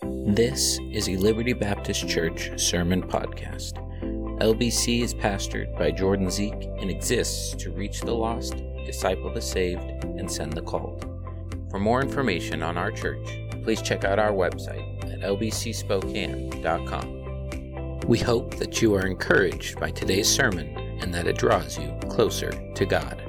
This is a Liberty Baptist Church sermon podcast. LBC is pastored by Jordan Zeik and exists to reach the lost, disciple the saved, and send the called. For more information on our church, please check out our website at lbcspokane.com. We hope that you are encouraged by today's sermon and that it draws you closer to God.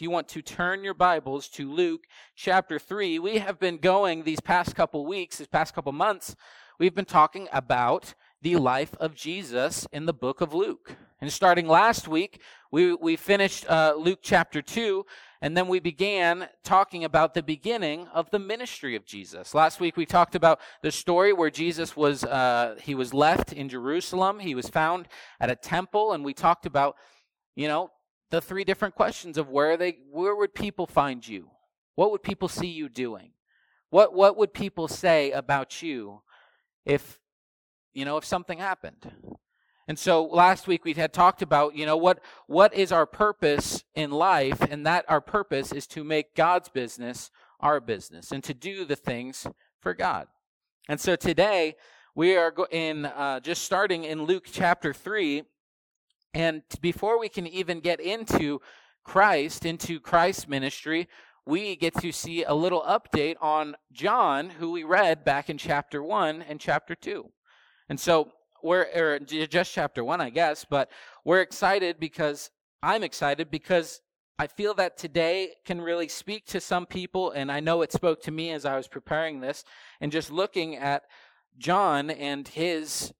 If you want to turn your Bibles to Luke chapter 3, we have been going these past couple weeks, these past couple months, we've been talking about the life of Jesus in the book of Luke. And starting last week, we, we finished uh, Luke chapter 2, and then we began talking about the beginning of the ministry of Jesus. Last week we talked about the story where Jesus was, uh, he was left in Jerusalem. He was found at a temple, and we talked about, you know, the three different questions of where they where would people find you? What would people see you doing? What what would people say about you if you know if something happened? And so last week we had talked about, you know, what what is our purpose in life and that our purpose is to make God's business our business and to do the things for God. And so today we are in uh, just starting in Luke chapter 3 and before we can even get into Christ, into Christ's ministry, we get to see a little update on John, who we read back in chapter 1 and chapter 2. And so we're, er, or just chapter 1, I guess, but we're excited because I'm excited because I feel that today can really speak to some people, and I know it spoke to me as I was preparing this, and just looking at John and his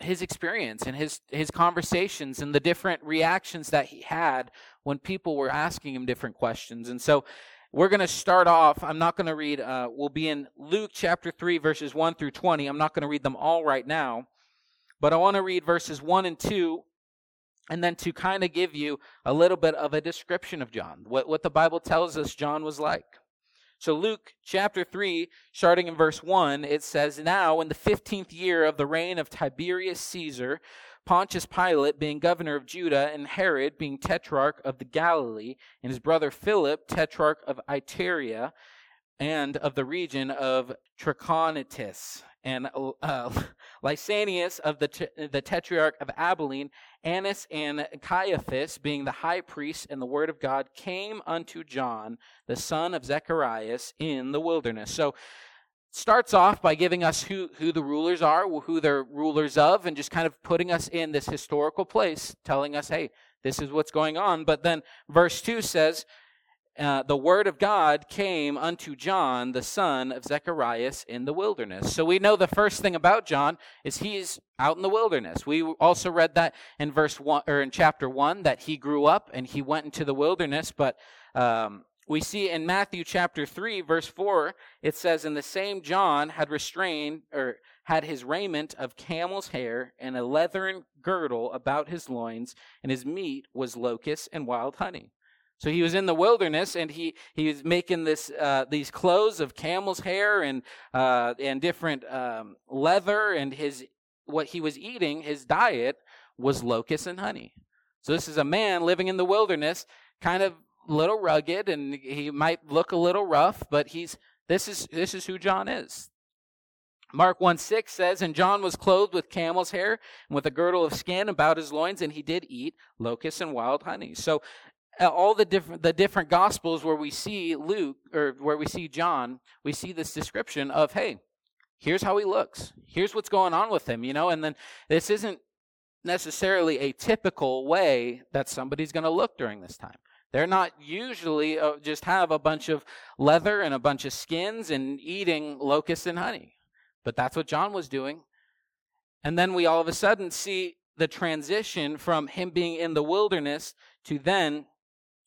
his experience and his his conversations and the different reactions that he had when people were asking him different questions. And so we're going to start off. I'm not going to read. Uh, we'll be in Luke chapter three, verses one through twenty. I'm not going to read them all right now, but I want to read verses one and two, and then to kind of give you a little bit of a description of John, what what the Bible tells us John was like. So, Luke chapter 3, starting in verse 1, it says, Now, in the fifteenth year of the reign of Tiberius Caesar, Pontius Pilate being governor of Judah, and Herod being tetrarch of the Galilee, and his brother Philip, tetrarch of Iturea, and of the region of Trachonitis, and uh, Lysanias of the, the tetrarch of Abilene, Annas and Caiaphas, being the high priest and the word of God, came unto John, the son of Zacharias, in the wilderness. So, starts off by giving us who, who the rulers are, who they're rulers of, and just kind of putting us in this historical place, telling us, hey, this is what's going on. But then verse 2 says, uh, the word of God came unto John, the son of Zacharias, in the wilderness. So we know the first thing about John is he's out in the wilderness. We also read that in verse one or in chapter one that he grew up and he went into the wilderness. But um, we see in Matthew chapter three, verse four, it says, "In the same John had restrained or had his raiment of camel's hair and a leathern girdle about his loins, and his meat was locusts and wild honey." So he was in the wilderness and he, he was making this, uh, these clothes of camel's hair and, uh, and different um, leather and his, what he was eating, his diet was locusts and honey. So this is a man living in the wilderness, kind of little rugged and he might look a little rough, but he's, this is, this is who John is. Mark 1 6 says, And John was clothed with camel's hair and with a girdle of skin about his loins, and he did eat locusts and wild honey. So all the different the different gospels where we see Luke or where we see John, we see this description of hey, here's how he looks. Here's what's going on with him, you know, and then this isn't necessarily a typical way that somebody's going to look during this time. They're not usually uh, just have a bunch of leather and a bunch of skins and eating locusts and honey. But that's what John was doing. And then we all of a sudden see the transition from him being in the wilderness to then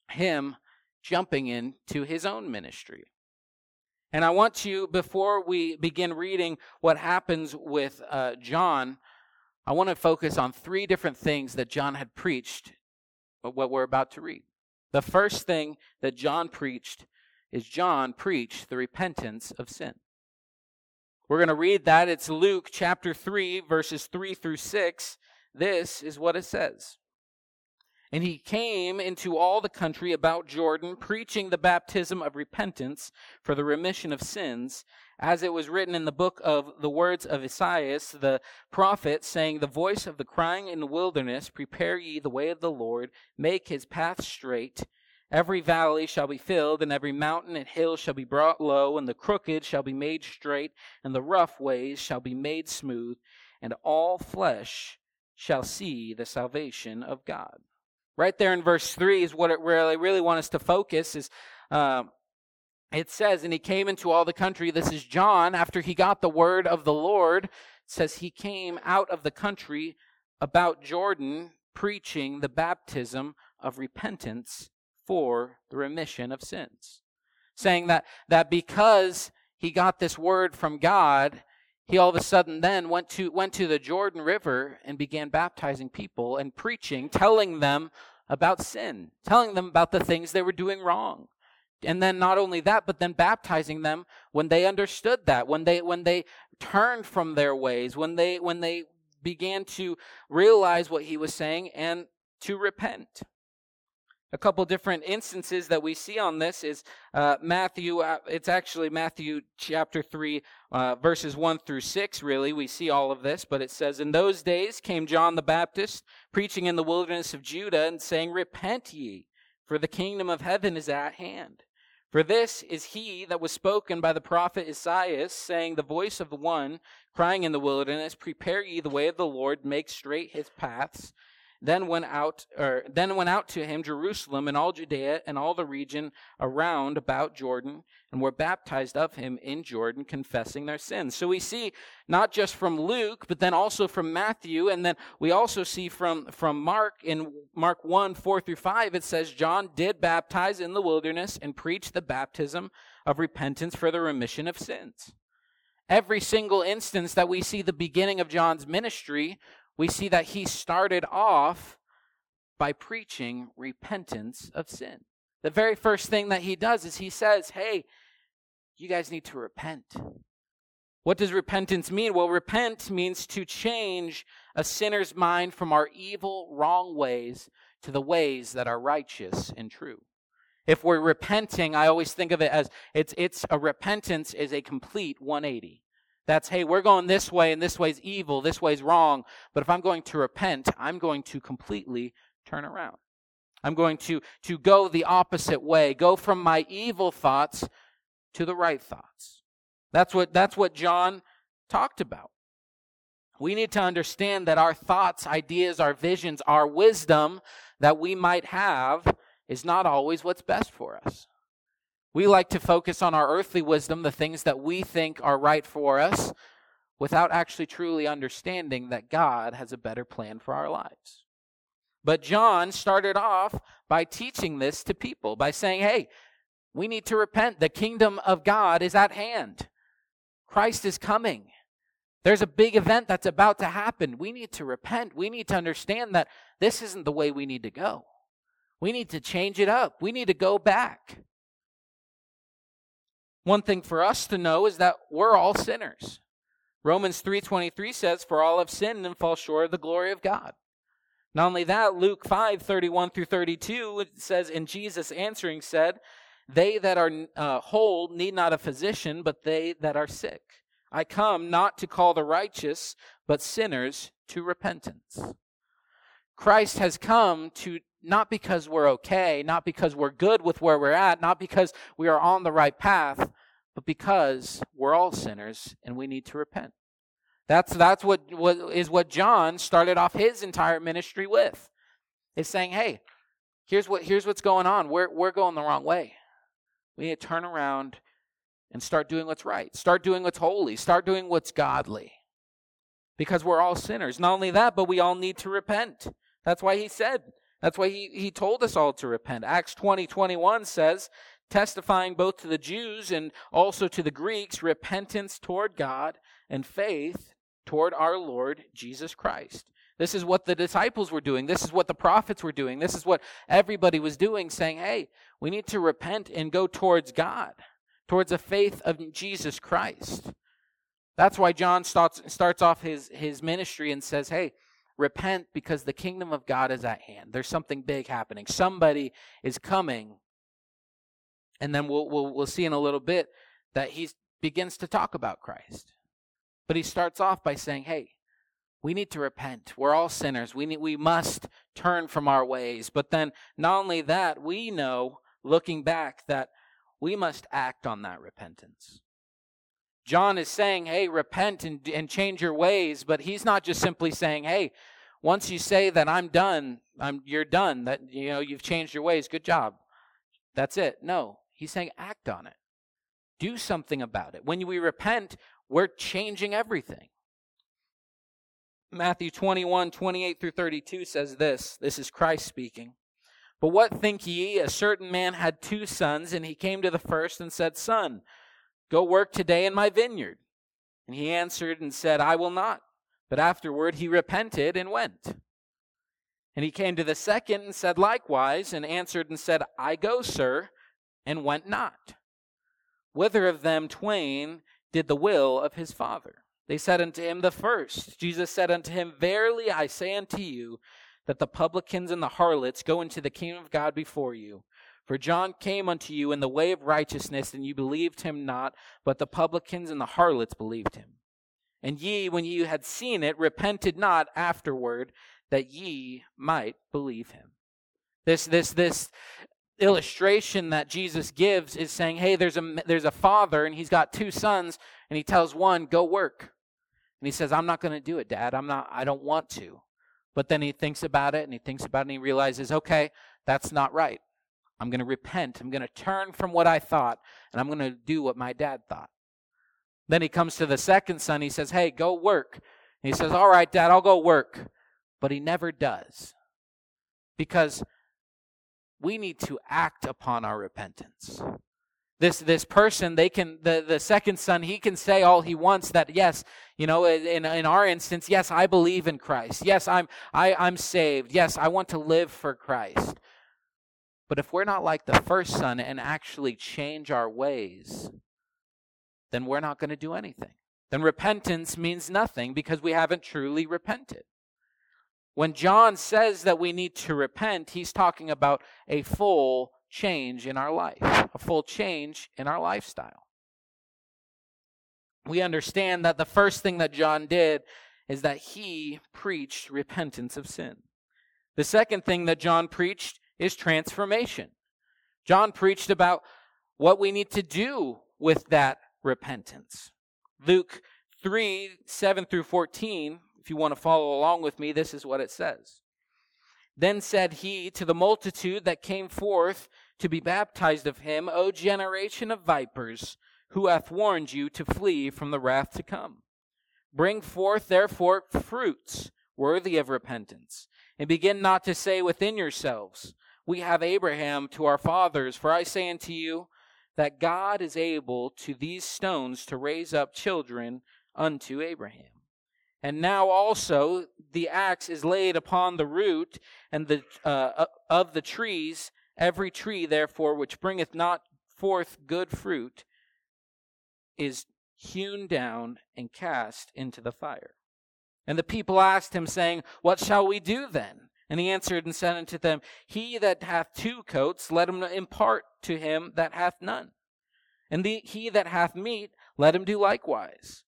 him jumping into his own ministry. And I want to, before we begin reading what happens with uh, John, I want to focus on three different things that John had preached, what we're about to read. The first thing that John preached is John preached the repentance of sin. We're going to read that. It's Luke chapter 3, verses 3 through 6. This is what it says. And he came into all the country about Jordan, preaching the baptism of repentance for the remission of sins, as it was written in the book of the words of Esaias the prophet, saying, The voice of the crying in the wilderness, Prepare ye the way of the Lord, make his path straight. Every valley shall be filled, and every mountain and hill shall be brought low, and the crooked shall be made straight, and the rough ways shall be made smooth, and all flesh shall see the salvation of God. Right there in verse 3 is what it really, really want us to focus is uh, it says, and he came into all the country. This is John after he got the word of the Lord. It says he came out of the country about Jordan preaching the baptism of repentance for the remission of sins. Saying that, that because he got this word from God, he all of a sudden then went to, went to the Jordan River and began baptizing people and preaching, telling them about sin, telling them about the things they were doing wrong. And then not only that, but then baptizing them when they understood that, when they, when they turned from their ways, when they, when they began to realize what he was saying and to repent a couple different instances that we see on this is uh, Matthew. Uh, it's actually Matthew chapter three, uh, verses one through six. Really, we see all of this, but it says, "In those days came John the Baptist, preaching in the wilderness of Judah, and saying, Repent ye, for the kingdom of heaven is at hand." For this is he that was spoken by the prophet Isaiah, saying, The voice of the one crying in the wilderness, Prepare ye the way of the Lord, make straight his paths then went out or then went out to him Jerusalem and all Judea and all the region around about Jordan and were baptized of him in Jordan confessing their sins. So we see not just from Luke but then also from Matthew and then we also see from from Mark in Mark 1 4 through 5 it says John did baptize in the wilderness and preach the baptism of repentance for the remission of sins. Every single instance that we see the beginning of John's ministry we see that he started off by preaching repentance of sin. The very first thing that he does is he says, Hey, you guys need to repent. What does repentance mean? Well, repent means to change a sinner's mind from our evil, wrong ways to the ways that are righteous and true. If we're repenting, I always think of it as it's, it's a repentance is a complete 180. That's, hey, we're going this way and this way's evil, this way's wrong. But if I'm going to repent, I'm going to completely turn around. I'm going to, to go the opposite way, go from my evil thoughts to the right thoughts. That's what, that's what John talked about. We need to understand that our thoughts, ideas, our visions, our wisdom that we might have is not always what's best for us. We like to focus on our earthly wisdom, the things that we think are right for us, without actually truly understanding that God has a better plan for our lives. But John started off by teaching this to people by saying, hey, we need to repent. The kingdom of God is at hand. Christ is coming. There's a big event that's about to happen. We need to repent. We need to understand that this isn't the way we need to go. We need to change it up. We need to go back. One thing for us to know is that we're all sinners. Romans 3:23 says for all have sinned and fall short of the glory of God. Not only that, Luke 5:31 through 32 it says and Jesus answering said, they that are uh, whole need not a physician, but they that are sick. I come not to call the righteous, but sinners to repentance. Christ has come to not because we're okay, not because we're good with where we're at, not because we are on the right path, but because we're all sinners and we need to repent. That's, that's what, what is what John started off his entire ministry with. Is saying, hey, here's what here's what's going on. We're we're going the wrong way. We need to turn around and start doing what's right. Start doing what's holy. Start doing what's godly. Because we're all sinners. Not only that, but we all need to repent. That's why he said, that's why he, he told us all to repent. Acts 20, 21 says, testifying both to the Jews and also to the Greeks repentance toward God and faith toward our Lord Jesus Christ. This is what the disciples were doing. This is what the prophets were doing. This is what everybody was doing, saying, hey, we need to repent and go towards God, towards a faith of Jesus Christ. That's why John starts, starts off his, his ministry and says, hey, repent because the kingdom of God is at hand. There's something big happening. Somebody is coming. And then we'll, we'll, we'll see in a little bit that he begins to talk about Christ. But he starts off by saying, hey, we need to repent. We're all sinners. We, need, we must turn from our ways. But then, not only that, we know, looking back, that we must act on that repentance. John is saying, hey, repent and, and change your ways, but he's not just simply saying, hey, once you say that I'm done, I'm, you're done, that you know you've changed your ways, good job. That's it. No, he's saying act on it. Do something about it. When we repent, we're changing everything. Matthew 21, 28 through 32 says this. This is Christ speaking. But what think ye? A certain man had two sons, and he came to the first and said, Son, Go work today in my vineyard. And he answered and said, I will not. But afterward he repented and went. And he came to the second and said likewise, and answered and said, I go, sir, and went not. Whither of them twain did the will of his father? They said unto him, The first. Jesus said unto him, Verily I say unto you, that the publicans and the harlots go into the kingdom of God before you. For John came unto you in the way of righteousness, and you believed him not, but the publicans and the harlots believed him. And ye, when ye had seen it, repented not afterward, that ye might believe him. This, this, this illustration that Jesus gives is saying, hey, there's a, there's a father, and he's got two sons, and he tells one, go work. And he says, I'm not going to do it, Dad. I'm not, I don't want to. But then he thinks about it, and he thinks about it, and he realizes, okay, that's not right. I'm going to repent. I'm going to turn from what I thought, and I'm going to do what my dad thought. Then he comes to the second son. He says, Hey, go work. And he says, All right, dad, I'll go work. But he never does. Because we need to act upon our repentance. This, this person, they can, the, the second son, he can say all he wants that, yes, you know, in, in our instance, yes, I believe in Christ. Yes, I'm, I, I'm saved. Yes, I want to live for Christ. But if we're not like the first son and actually change our ways, then we're not going to do anything. Then repentance means nothing because we haven't truly repented. When John says that we need to repent, he's talking about a full change in our life, a full change in our lifestyle. We understand that the first thing that John did is that he preached repentance of sin. The second thing that John preached is transformation. John preached about what we need to do with that repentance. Luke 3 7 through 14, if you want to follow along with me, this is what it says. Then said he to the multitude that came forth to be baptized of him, O generation of vipers, who hath warned you to flee from the wrath to come? Bring forth therefore fruits worthy of repentance, and begin not to say within yourselves, we have Abraham to our fathers. For I say unto you that God is able to these stones to raise up children unto Abraham. And now also the axe is laid upon the root and the uh, of the trees. Every tree, therefore, which bringeth not forth good fruit, is hewn down and cast into the fire. And the people asked him, saying, What shall we do then? And he answered and said unto them, He that hath two coats, let him impart to him that hath none. And the, he that hath meat, let him do likewise.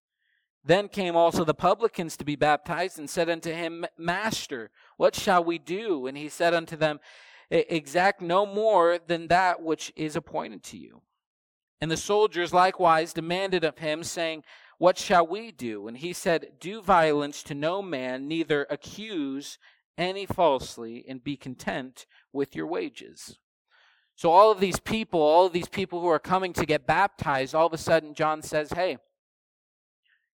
Then came also the publicans to be baptized, and said unto him, Master, what shall we do? And he said unto them, Exact no more than that which is appointed to you. And the soldiers likewise demanded of him, saying, What shall we do? And he said, Do violence to no man, neither accuse any falsely and be content with your wages. So, all of these people, all of these people who are coming to get baptized, all of a sudden, John says, Hey,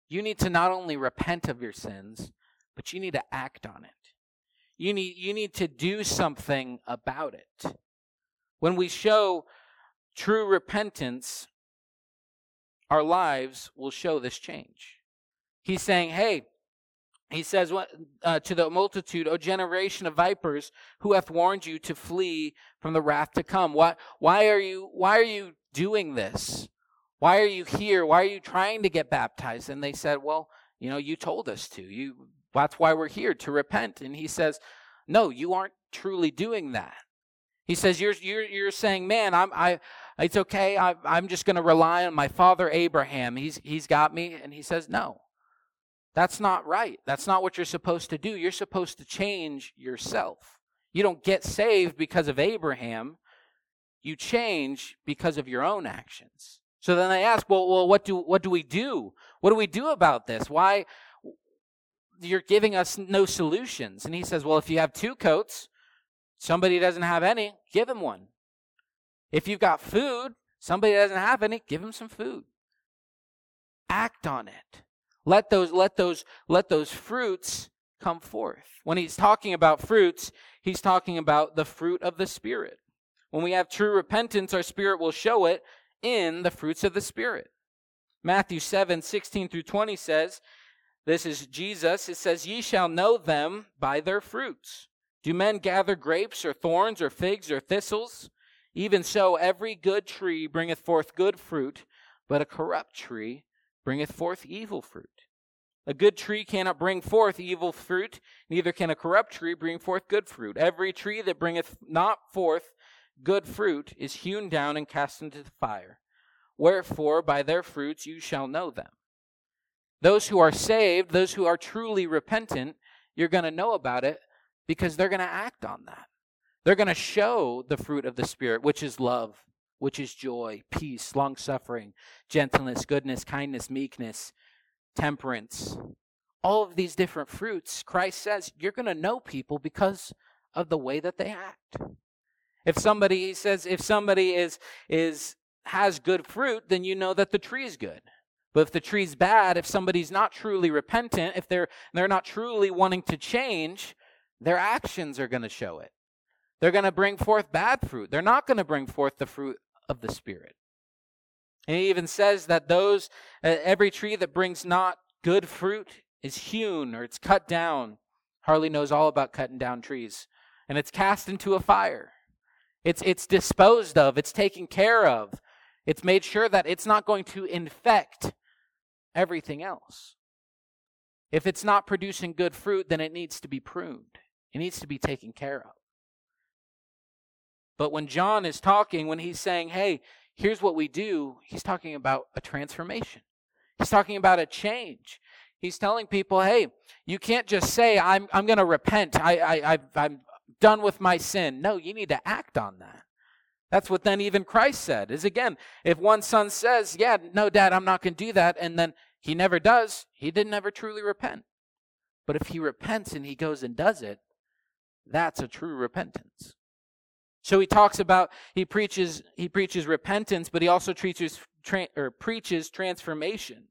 you need to not only repent of your sins, but you need to act on it. You need, you need to do something about it. When we show true repentance, our lives will show this change. He's saying, Hey, he says uh, to the multitude, O generation of vipers, who hath warned you to flee from the wrath to come? Why, why, are you, why are you doing this? Why are you here? Why are you trying to get baptized? And they said, Well, you know, you told us to. You, That's why we're here to repent. And he says, No, you aren't truly doing that. He says, You're, you're, you're saying, Man, I'm, I, it's okay. I, I'm just going to rely on my father Abraham. He's, he's got me. And he says, No, that's not right. That's not what you're supposed to do. You're supposed to change yourself. You don't get saved because of Abraham. You change because of your own actions. So then they ask, well, well, what do what do we do? What do we do about this? Why you're giving us no solutions? And he says, well, if you have two coats, somebody doesn't have any, give him one. If you've got food, somebody doesn't have any, give him some food. Act on it. Let those let those let those fruits come forth. When he's talking about fruits, he's talking about the fruit of the spirit. When we have true repentance, our spirit will show it in the fruits of the Spirit. Matthew 7 16 through 20 says, This is Jesus. It says, Ye shall know them by their fruits. Do men gather grapes or thorns or figs or thistles? Even so, every good tree bringeth forth good fruit, but a corrupt tree bringeth forth evil fruit. A good tree cannot bring forth evil fruit, neither can a corrupt tree bring forth good fruit. Every tree that bringeth not forth good fruit is hewn down and cast into the fire. Wherefore, by their fruits you shall know them. Those who are saved, those who are truly repentant, you're going to know about it because they're going to act on that. They're going to show the fruit of the Spirit, which is love, which is joy, peace, long suffering, gentleness, goodness, kindness, meekness, temperance. All of these different fruits, Christ says, you're going to know people because of the way that they act. If somebody he says if somebody is is has good fruit, then you know that the tree is good. But if the tree's bad, if somebody's not truly repentant, if they're they're not truly wanting to change, their actions are going to show it. They're going to bring forth bad fruit. They're not going to bring forth the fruit of the spirit. And he even says that those uh, every tree that brings not good fruit is hewn or it's cut down. Harley knows all about cutting down trees. And it's cast into a fire. It's, it's disposed of, it's taken care of. It's made sure that it's not going to infect everything else. If it's not producing good fruit, then it needs to be pruned. It needs to be taken care of. But when John is talking, when he's saying, hey, here's what we do, he's talking about a transformation. He's talking about a change. He's telling people, hey, you can't just say, I'm, I'm going to repent. I, I, I, I'm, done with my sin. No, you need to act on that. That's what then even Christ said is again, if one son says, Yeah, no, dad, I'm not going to do that, and then he never does, he didn't ever truly repent. But if he repents and he goes and does it, that's a true repentance. So he talks about he preaches he preaches repentance, but he also preaches tra- or preaches transformation.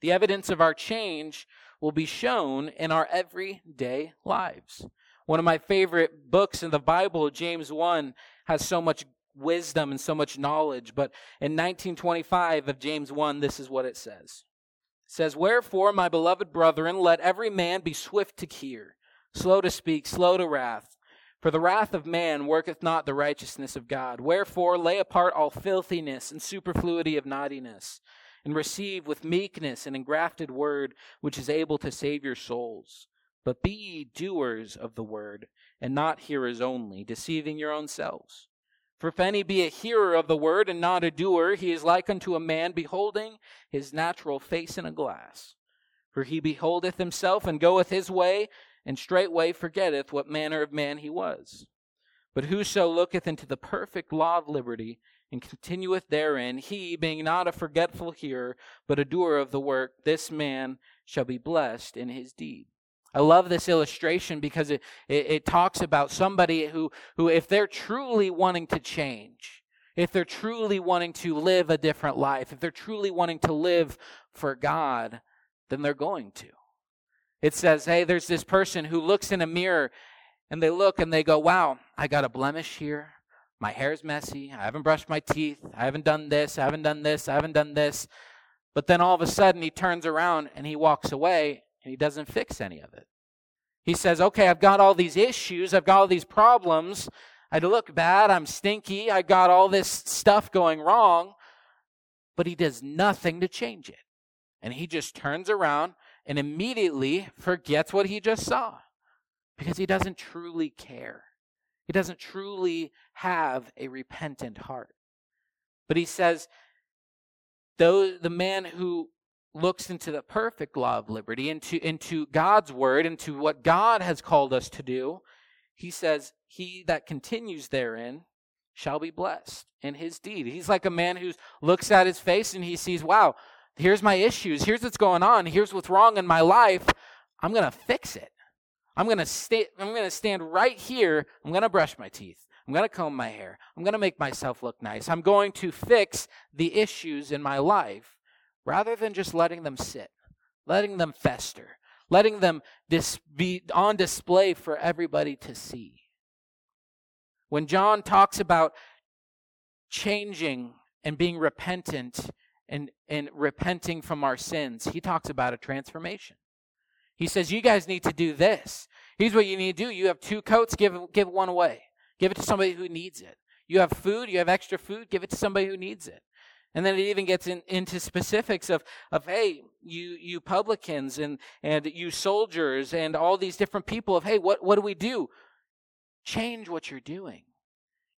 The evidence of our change will be shown in our everyday lives. One of my favorite books in the Bible, James 1, has so much wisdom and so much knowledge. But in 1925 of James 1, this is what it says. It says, Wherefore, my beloved brethren, let every man be swift to hear, slow to speak, slow to wrath. For the wrath of man worketh not the righteousness of God. Wherefore, lay apart all filthiness and superfluity of naughtiness, and receive with meekness an engrafted word which is able to save your souls. But be ye doers of the word, and not hearers only, deceiving your own selves. For if any be a hearer of the word and not a doer, he is like unto a man beholding his natural face in a glass. For he beholdeth himself and goeth his way, and straightway forgetteth what manner of man he was. But whoso looketh into the perfect law of liberty, and continueth therein, he, being not a forgetful hearer, but a doer of the work, this man shall be blessed in his deed. I love this illustration because it, it, it, talks about somebody who, who, if they're truly wanting to change, if they're truly wanting to live a different life, if they're truly wanting to live for God, then they're going to. It says, hey, there's this person who looks in a mirror and they look and they go, wow, I got a blemish here. My hair's messy. I haven't brushed my teeth. I haven't done this. I haven't done this. I haven't done this. But then all of a sudden he turns around and he walks away and he doesn't fix any of it. He says, okay, I've got all these issues, I've got all these problems. I look bad, I'm stinky, I got all this stuff going wrong, but he does nothing to change it. And he just turns around and immediately forgets what he just saw because he doesn't truly care. He doesn't truly have a repentant heart. But he says, though the man who looks into the perfect law of liberty, into, into God's word, into what God has called us to do, he says, He that continues therein shall be blessed in his deed. He's like a man who looks at his face and he sees, wow, here's my issues, here's what's going on, here's what's wrong in my life. I'm going to fix it. I'm going to stay I'm going to stand right here. I'm going to brush my teeth. I'm going to comb my hair. I'm going to make myself look nice. I'm going to fix the issues in my life rather than just letting them sit, letting them fester, letting them dis- be on display for everybody to see. When John talks about changing and being repentant and, and repenting from our sins, he talks about a transformation. He says, You guys need to do this. Here's what you need to do. You have two coats, give, give one away. Give it to somebody who needs it. You have food, you have extra food, give it to somebody who needs it. And then it even gets in, into specifics of, of hey, you, you publicans and, and you soldiers and all these different people of, hey, what, what do we do? Change what you're doing.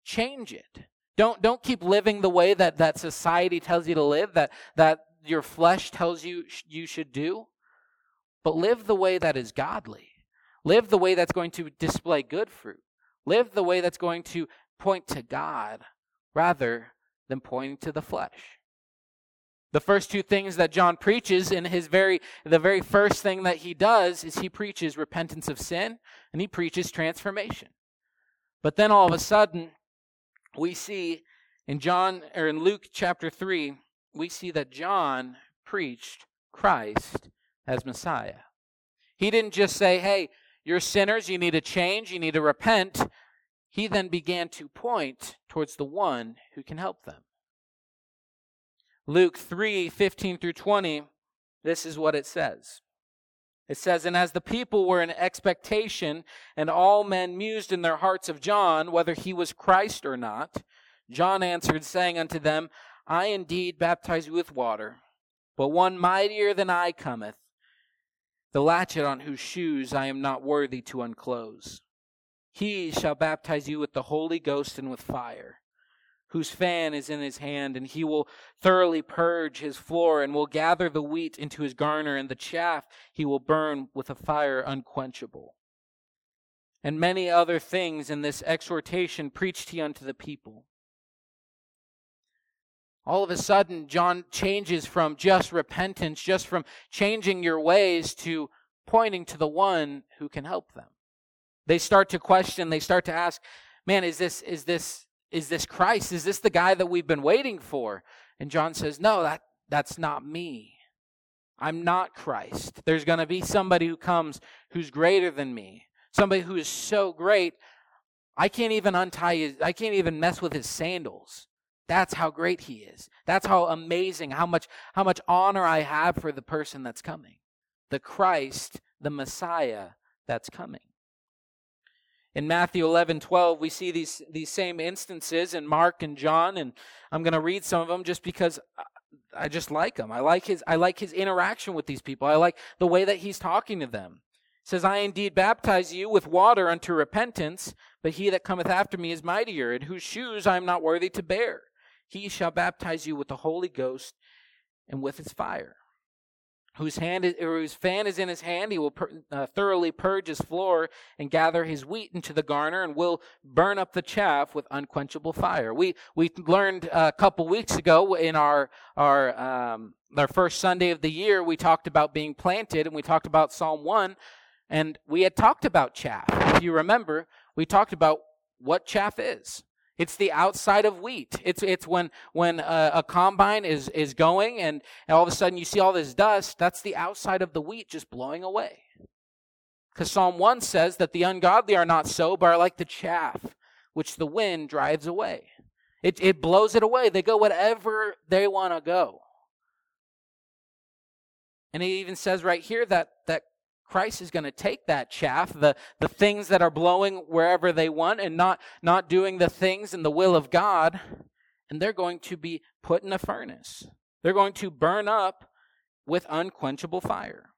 Change it. Don't, don't keep living the way that, that society tells you to live, that, that your flesh tells you you should do, but live the way that is godly. Live the way that's going to display good fruit. Live the way that's going to point to God rather than pointing to the flesh. The first two things that John preaches in his very the very first thing that he does is he preaches repentance of sin and he preaches transformation. But then all of a sudden we see in John or in Luke chapter 3 we see that John preached Christ as Messiah. He didn't just say, "Hey, you're sinners, you need to change, you need to repent." He then began to point towards the one who can help them. Luke 3 15 through 20, this is what it says. It says, And as the people were in expectation, and all men mused in their hearts of John, whether he was Christ or not, John answered, saying unto them, I indeed baptize you with water, but one mightier than I cometh, the latchet on whose shoes I am not worthy to unclose. He shall baptize you with the Holy Ghost and with fire, whose fan is in his hand, and he will thoroughly purge his floor, and will gather the wheat into his garner, and the chaff he will burn with a fire unquenchable. And many other things in this exhortation preached he unto the people. All of a sudden, John changes from just repentance, just from changing your ways, to pointing to the one who can help them. They start to question, they start to ask, man, is this, is this, is this Christ? Is this the guy that we've been waiting for? And John says, no, that, that's not me. I'm not Christ. There's going to be somebody who comes who's greater than me. Somebody who is so great, I can't even untie his, I can't even mess with his sandals. That's how great he is. That's how amazing, how much, how much honor I have for the person that's coming. The Christ, the Messiah that's coming. In Matthew 11, 12, we see these, these same instances in Mark and John, and I'm going to read some of them just because I just like them. I like his, I like his interaction with these people. I like the way that he's talking to them. It says, I indeed baptize you with water unto repentance, but he that cometh after me is mightier, and whose shoes I am not worthy to bear. He shall baptize you with the Holy Ghost and with his fire whose hand is, or whose fan is in his hand, he will uh, thoroughly purge his floor and gather his wheat into the garner, and will burn up the chaff with unquenchable fire. We we learned a couple weeks ago in our our um, our first Sunday of the year, we talked about being planted, and we talked about Psalm one, and we had talked about chaff. If you remember, we talked about what chaff is. It's the outside of wheat. It's, it's when, when a, a, combine is, is going and, and all of a sudden you see all this dust, that's the outside of the wheat just blowing away. Because Psalm 1 says that the ungodly are not so, but are like the chaff, which the wind drives away. It, it blows it away. They go whatever they want to go. And it even says right here that, that Christ is going to take that chaff, the, the things that are blowing wherever they want and not, not doing the things in the will of God, and they're going to be put in a furnace. They're going to burn up with unquenchable fire.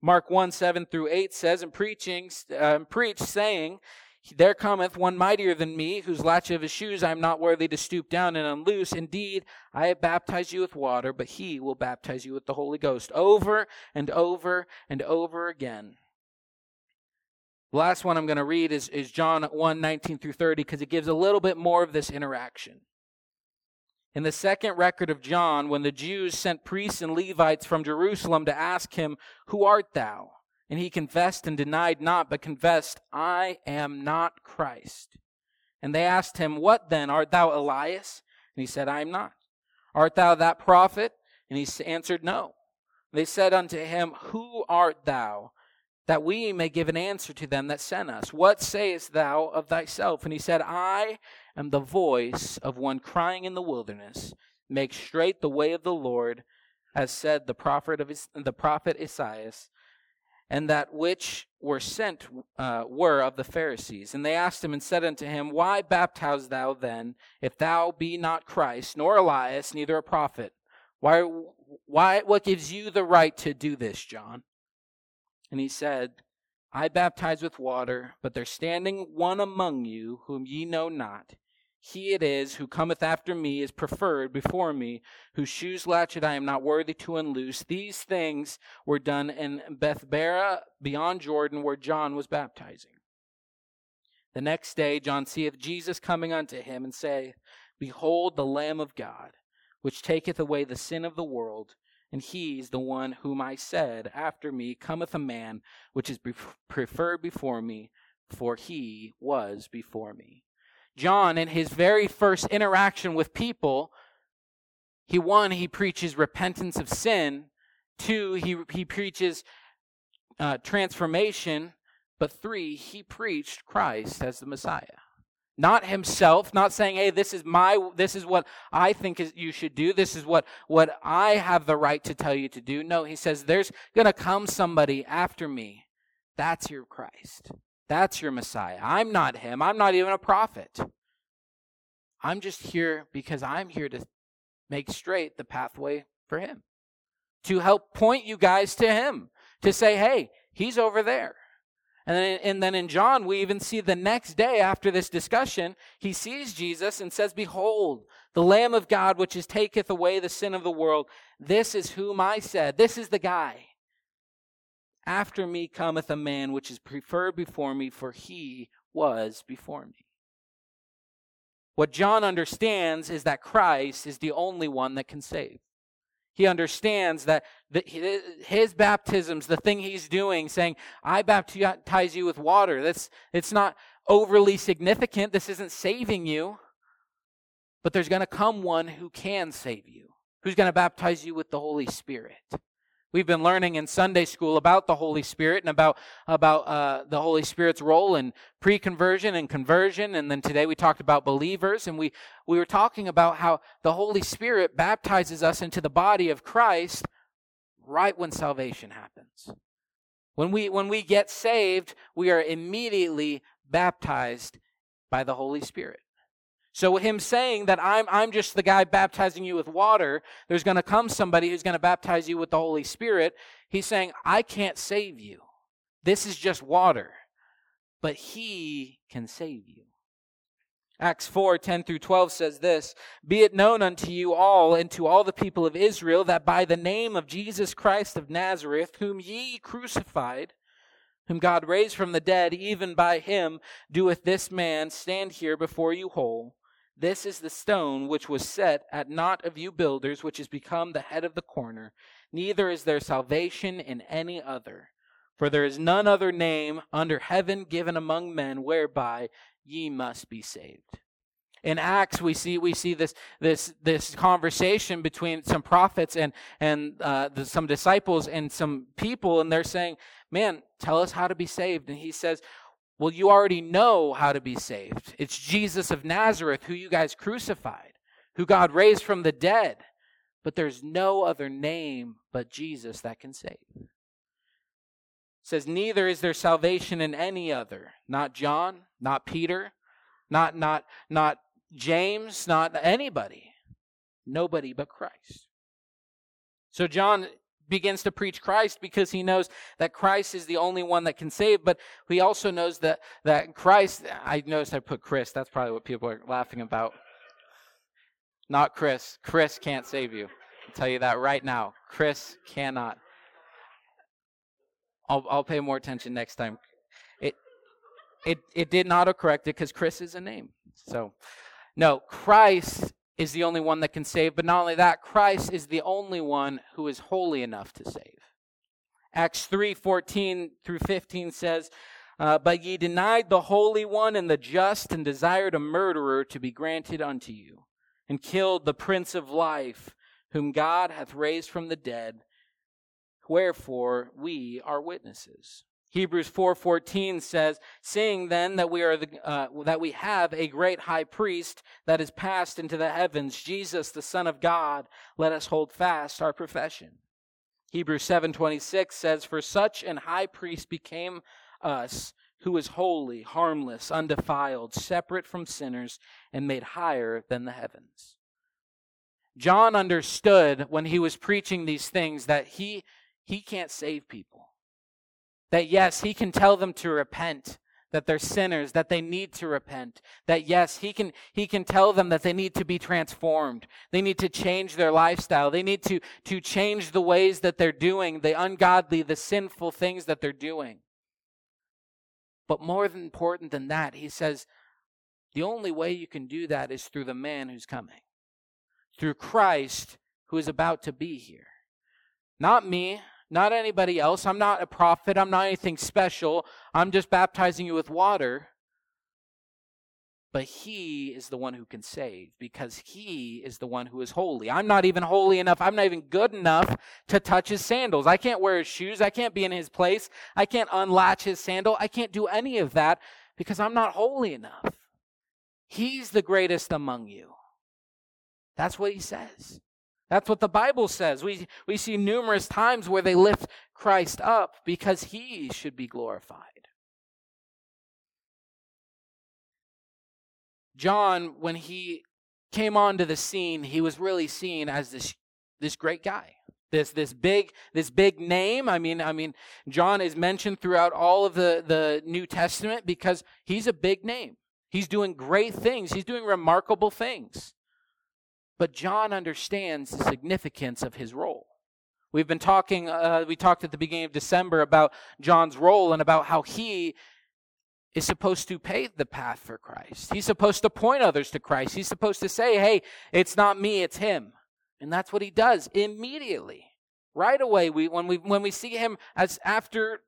Mark 1 7 through 8 says, and preaching, uh, preach, saying, There cometh one mightier than me, whose latch of his shoes I am not worthy to stoop down and unloose. Indeed, I have baptized you with water, but he will baptize you with the Holy Ghost. Over and over and over again. The last one I'm going to read is, is John 1 19 through 30, because it gives a little bit more of this interaction. In the second record of John, when the Jews sent priests and Levites from Jerusalem to ask him, Who art thou? And he confessed and denied not, but confessed, I am not Christ. And they asked him, What then? Art thou Elias? And he said, I am not. Art thou that prophet? And he answered, No. They said unto him, Who art thou? That we may give an answer to them that sent us. What sayest thou of thyself? And he said, I am the voice of one crying in the wilderness, Make straight the way of the Lord, as said the prophet of the prophet Isaiah, and that which were sent uh, were of the Pharisees. And they asked him and said unto him, Why baptize thou then, if thou be not Christ, nor Elias, neither a prophet? Why, why, what gives you the right to do this, John? And he said, I baptize with water, but there standing one among you whom ye know not he it is who cometh after me is preferred before me, whose shoes latchet I am not worthy to unloose. These things were done in Bethabara beyond Jordan, where John was baptizing. The next day John seeth Jesus coming unto him, and saith, Behold the Lamb of God, which taketh away the sin of the world. And he is the one whom I said, After me cometh a man which is preferred before me, for he was before me. John, in his very first interaction with people, he one, he preaches repentance of sin. Two, he, he preaches uh, transformation. But three, he preached Christ as the Messiah. Not himself, not saying, hey, this is my, this is what I think is, you should do. This is what, what I have the right to tell you to do. No, he says, there's going to come somebody after me. That's your Christ. That's your Messiah. I'm not him. I'm not even a prophet. I'm just here because I'm here to make straight the pathway for him, to help point you guys to him, to say, hey, he's over there. And then, and then in John, we even see the next day after this discussion, he sees Jesus and says, Behold, the Lamb of God, which is taketh away the sin of the world. This is whom I said. This is the guy. After me cometh a man which is preferred before me, for he was before me. What John understands is that Christ is the only one that can save. He understands that his baptisms, the thing he's doing, saying, I baptize you with water, that's, it's not overly significant. This isn't saving you. But there's going to come one who can save you, who's going to baptize you with the Holy Spirit. We've been learning in Sunday school about the Holy Spirit and about about uh, the Holy Spirit's role in pre-conversion and conversion. And then today we talked about believers, and we we were talking about how the Holy Spirit baptizes us into the body of Christ right when salvation happens. When we when we get saved, we are immediately baptized by the Holy Spirit. So him saying that I'm, I'm just the guy baptizing you with water, there's going to come somebody who's going to baptize you with the Holy Spirit. He's saying, I can't save you. This is just water. But he can save you. Acts 4 10 through 12 says this Be it known unto you all and to all the people of Israel that by the name of Jesus Christ of Nazareth, whom ye crucified, whom God raised from the dead, even by him doeth this man stand here before you whole. This is the stone which was set at naught of you builders, which is become the head of the corner. Neither is there salvation in any other. For there is none other name under heaven given among men whereby ye must be saved. In Acts, we see we see this this this conversation between some prophets and and uh, the, some disciples and some people, and they're saying, "Man, tell us how to be saved." And he says, well, you already know how to be saved. It's Jesus of Nazareth, who you guys crucified, who God raised from the dead. But there's no other name but Jesus that can save. It says, Neither is there salvation in any other. Not John, not Peter, not, not, not James, not anybody. Nobody but Christ. So John begins to preach Christ because he knows that Christ is the only one that can save, but he also knows that, that Christ, I noticed I put Chris, that's probably what people are laughing about. Not Chris. Chris can't save you. I'll tell you that right now. Chris cannot. I'll, I'll pay more attention next time. It, it, it did not autocorrect it because Chris is a name. So, no, Christ is the only one that can save. But not only that, Christ is the only one who is holy enough to save. Acts 3 14 through 15 says, uh, But ye denied the Holy One and the just, and desired a murderer to be granted unto you, and killed the Prince of Life, whom God hath raised from the dead. Wherefore we are witnesses. Hebrews 4:14 says, "Seeing then that we are the, uh, that we have a great high priest that is passed into the heavens, Jesus the Son of God, let us hold fast our profession." Hebrews 7:26 says, "For such an high priest became us, who is holy, harmless, undefiled, separate from sinners, and made higher than the heavens." John understood when he was preaching these things that he he can't save people that yes, He can tell them to repent, that they're sinners, that they need to repent. That yes, He can, He can tell them that they need to be transformed. They need to change their lifestyle. They need to, to change the ways that they're doing, the ungodly, the sinful things that they're doing. But more than important than that, He says, the only way you can do that is through the man who's coming, through Christ who is about to be here. Not me, not anybody else. I'm not a prophet. I'm not anything special. I'm just baptizing you with water. But he is the one who can save because he is the one who is holy. I'm not even holy enough. I'm not even good enough to touch his sandals. I can't wear his shoes. I can't be in his place. I can't unlatch his sandal. I can't do any of that because I'm not holy enough. He's the greatest among you. That's what he says. That's what the Bible says. We, we see numerous times where they lift Christ up because he should be glorified. John, when he came onto the scene, he was really seen as this, this great guy. This, this big this big name. I mean, I mean, John is mentioned throughout all of the, the New Testament because he's a big name. He's doing great things. He's doing remarkable things. But John understands the significance of his role. We've been talking, uh, we talked at the beginning of December about John's role and about how he is supposed to pave the path for Christ. He's supposed to point others to Christ. He's supposed to say, hey, it's not me, it's him. And that's what he does immediately. Right away, we, when, we, when we see him as after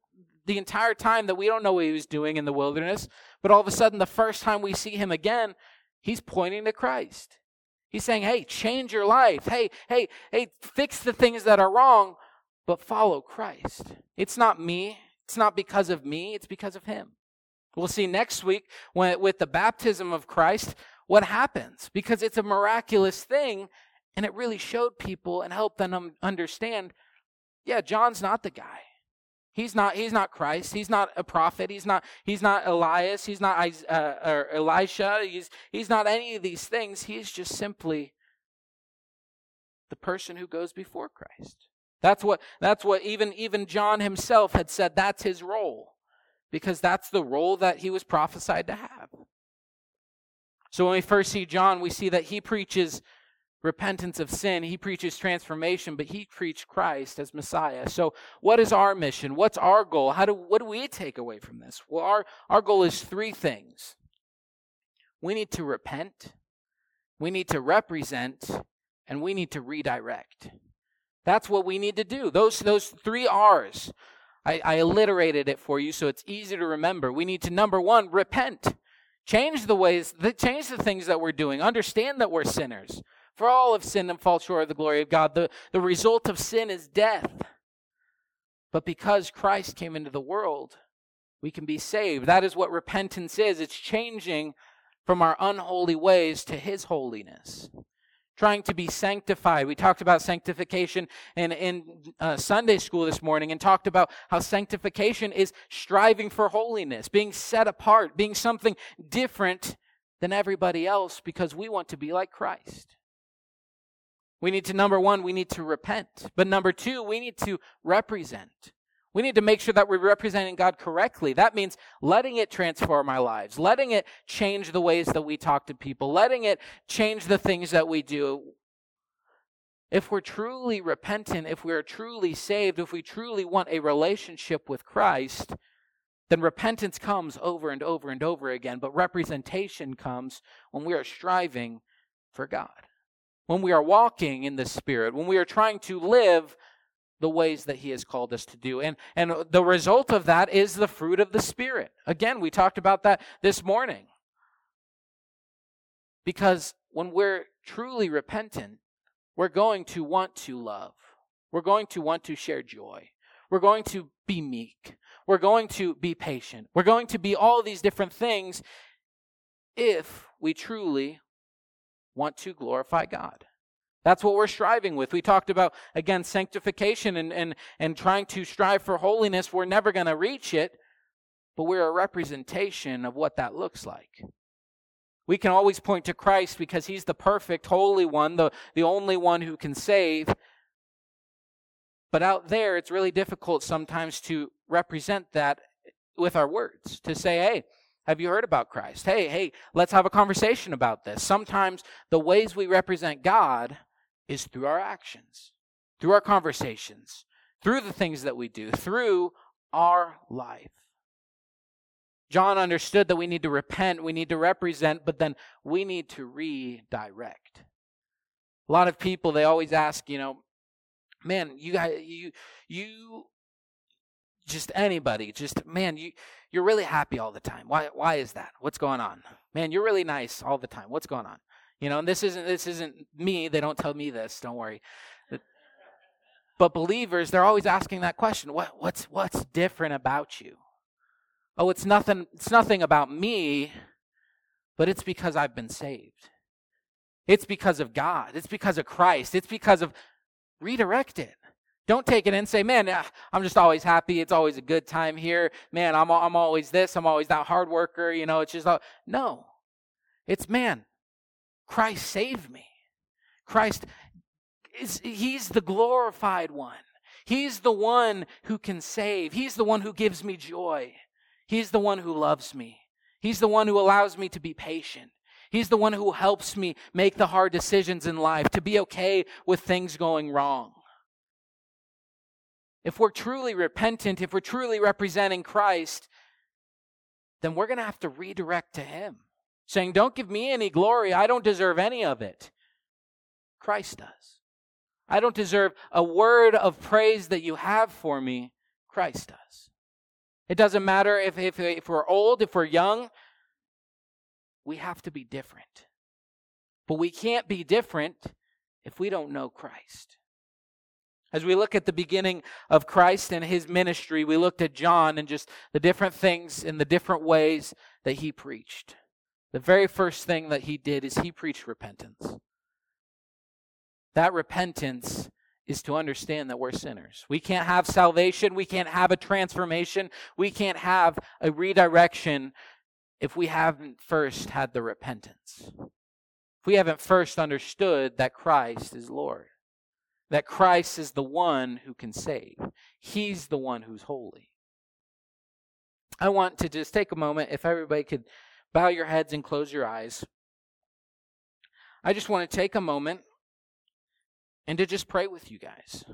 the entire time that we don't know what he was doing in the wilderness, but all of a sudden, the first time we see him again, he's pointing to Christ. He's saying, hey, change your life. Hey, hey, hey, fix the things that are wrong, but follow Christ. It's not me. It's not because of me. It's because of him. We'll see next week when, with the baptism of Christ what happens because it's a miraculous thing and it really showed people and helped them understand yeah, John's not the guy. He's not, he's not Christ. He's not a prophet. He's not, he's not Elias. He's not uh, or Elisha. He's, he's not any of these things. He's just simply the person who goes before Christ. That's what, that's what even, even John himself had said that's his role because that's the role that he was prophesied to have. So when we first see John, we see that he preaches repentance of sin. He preaches transformation, but he preached Christ as Messiah. So, what is our mission? What's our goal? How do what do we take away from this? Well, our, our goal is three things. We need to repent, we need to represent, and we need to redirect. That's what we need to do. Those those three R's. I, I alliterated it for you so it's easy to remember. We need to number one, repent. Change the ways, change the things that we're doing. Understand that we're sinners. For all have sinned and fall short of the glory of God. The, the result of sin is death. But because Christ came into the world, we can be saved. That is what repentance is. It's changing from our unholy ways to his holiness. Trying to be sanctified. We talked about sanctification in, in uh, Sunday school this morning and talked about how sanctification is striving for holiness, being set apart, being something different than everybody else because we want to be like Christ. We need to, number one, we need to repent. But number two, we need to represent. We need to make sure that we're representing God correctly. That means letting it transform our lives, letting it change the ways that we talk to people, letting it change the things that we do. If we're truly repentant, if we're truly saved, if we truly want a relationship with Christ, then repentance comes over and over and over again, but representation comes when we are striving for God, when we are walking in the Spirit, when we are trying to live the ways that He has called us to do. And, and the result of that is the fruit of the Spirit. Again, we talked about that this morning. Because when we're truly repentant, we're going to want to love, we're going to want to share joy, we're going to be meek, we're going to be patient. We're going to be all these different things if we truly want to glorify God. That's what we're striving with. We talked about, again, sanctification and, and, and trying to strive for holiness. We're never going to reach it, but we're a representation of what that looks like. We can always point to Christ because he's the perfect, holy one, the, the only one who can save. But out there, it's really difficult sometimes to represent that with our words, to say, hey, have you heard about Christ? Hey, hey, let's have a conversation about this. Sometimes the ways we represent God is through our actions, through our conversations, through the things that we do, through our life. John understood that we need to repent, we need to represent, but then we need to redirect. A lot of people, they always ask, you know, man, you guys, you, you, just anybody, just man, you, you're really happy all the time. Why, why is that? What's going on? Man, you're really nice all the time. What's going on? You know, and this isn't this isn't me. They don't tell me this. Don't worry. But believers, they're always asking that question. What, what's what's different about you? Oh, it's nothing. It's nothing about me, but it's because I've been saved. It's because of God. It's because of Christ. It's because of redirect it. Don't take it and say, man, I'm just always happy. It's always a good time here. Man, I'm, I'm always this. I'm always that hard worker. You know, it's just, all... no. It's, man, Christ saved me. Christ is, he's the glorified one. He's the one who can save. He's the one who gives me joy. He's the one who loves me. He's the one who allows me to be patient. He's the one who helps me make the hard decisions in life, to be okay with things going wrong. If we're truly repentant, if we're truly representing Christ, then we're going to have to redirect to Him, saying, Don't give me any glory. I don't deserve any of it. Christ does. I don't deserve a word of praise that you have for me. Christ does. It doesn't matter if, if, if we're old, if we're young, we have to be different. But we can't be different if we don't know Christ. As we look at the beginning of Christ and his ministry, we looked at John and just the different things and the different ways that he preached. The very first thing that he did is he preached repentance. That repentance is to understand that we're sinners. We can't have salvation, we can't have a transformation, we can't have a redirection if we haven't first had the repentance. If we haven't first understood that Christ is Lord that Christ is the one who can save. He's the one who's holy. I want to just take a moment, if everybody could bow your heads and close your eyes. I just want to take a moment and to just pray with you guys.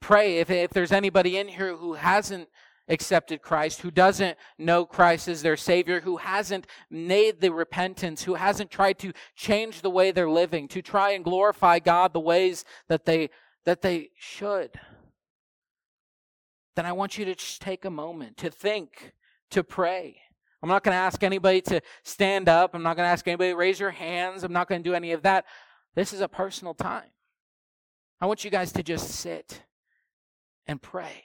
Pray if, if there's anybody in here who hasn't accepted Christ, who doesn't know Christ as their Savior, who hasn't made the repentance, who hasn't tried to change the way they're living, to try and glorify God the ways that they, that they should, then I want you to just take a moment to think, to pray. I'm not going to ask anybody to stand up. I'm not going to ask anybody to raise your hands. I'm not going to do any of that. This is a personal time. I want you guys to just sit and pray.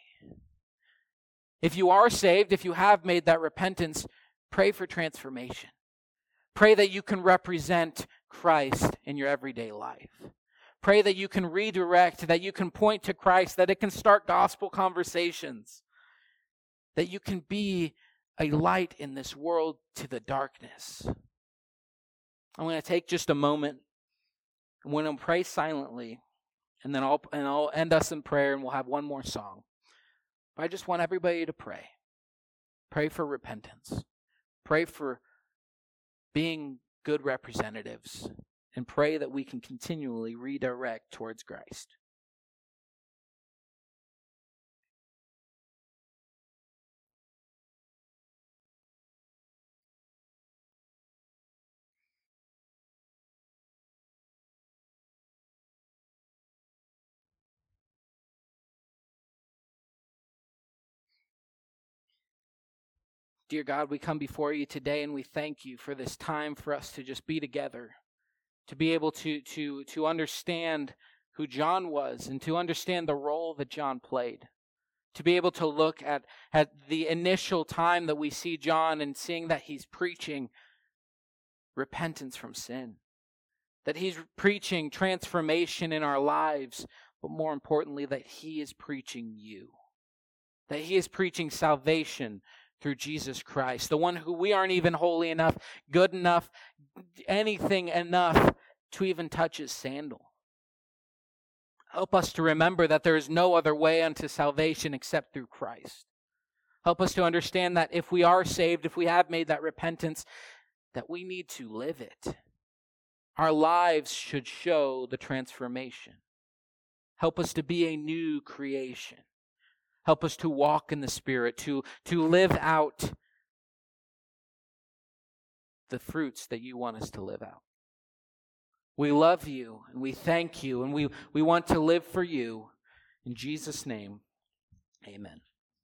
If you are saved, if you have made that repentance, pray for transformation. Pray that you can represent Christ in your everyday life. Pray that you can redirect, that you can point to Christ, that it can start gospel conversations, that you can be a light in this world to the darkness. I'm going to take just a moment I'm going to pray silently, and then I'll and I'll end us in prayer, and we'll have one more song. But I just want everybody to pray. Pray for repentance. Pray for being good representatives, and pray that we can continually redirect towards Christ. Dear God, we come before you today and we thank you for this time for us to just be together, to be able to, to, to understand who John was and to understand the role that John played. To be able to look at, at the initial time that we see John and seeing that he's preaching repentance from sin, that he's preaching transformation in our lives, but more importantly, that he is preaching you, that he is preaching salvation through Jesus Christ, the one who we aren't even holy enough, good enough, anything enough to even touch his sandal. Help us to remember that there is no other way unto salvation except through Christ. Help us to understand that if we are saved, if we have made that repentance, that we need to live it. Our lives should show the transformation. Help us to be a new creation. Help us to walk in the Spirit, to, to live out the fruits that you want us to live out. We love you and we thank you and we, we want to live for you. In Jesus' name, amen.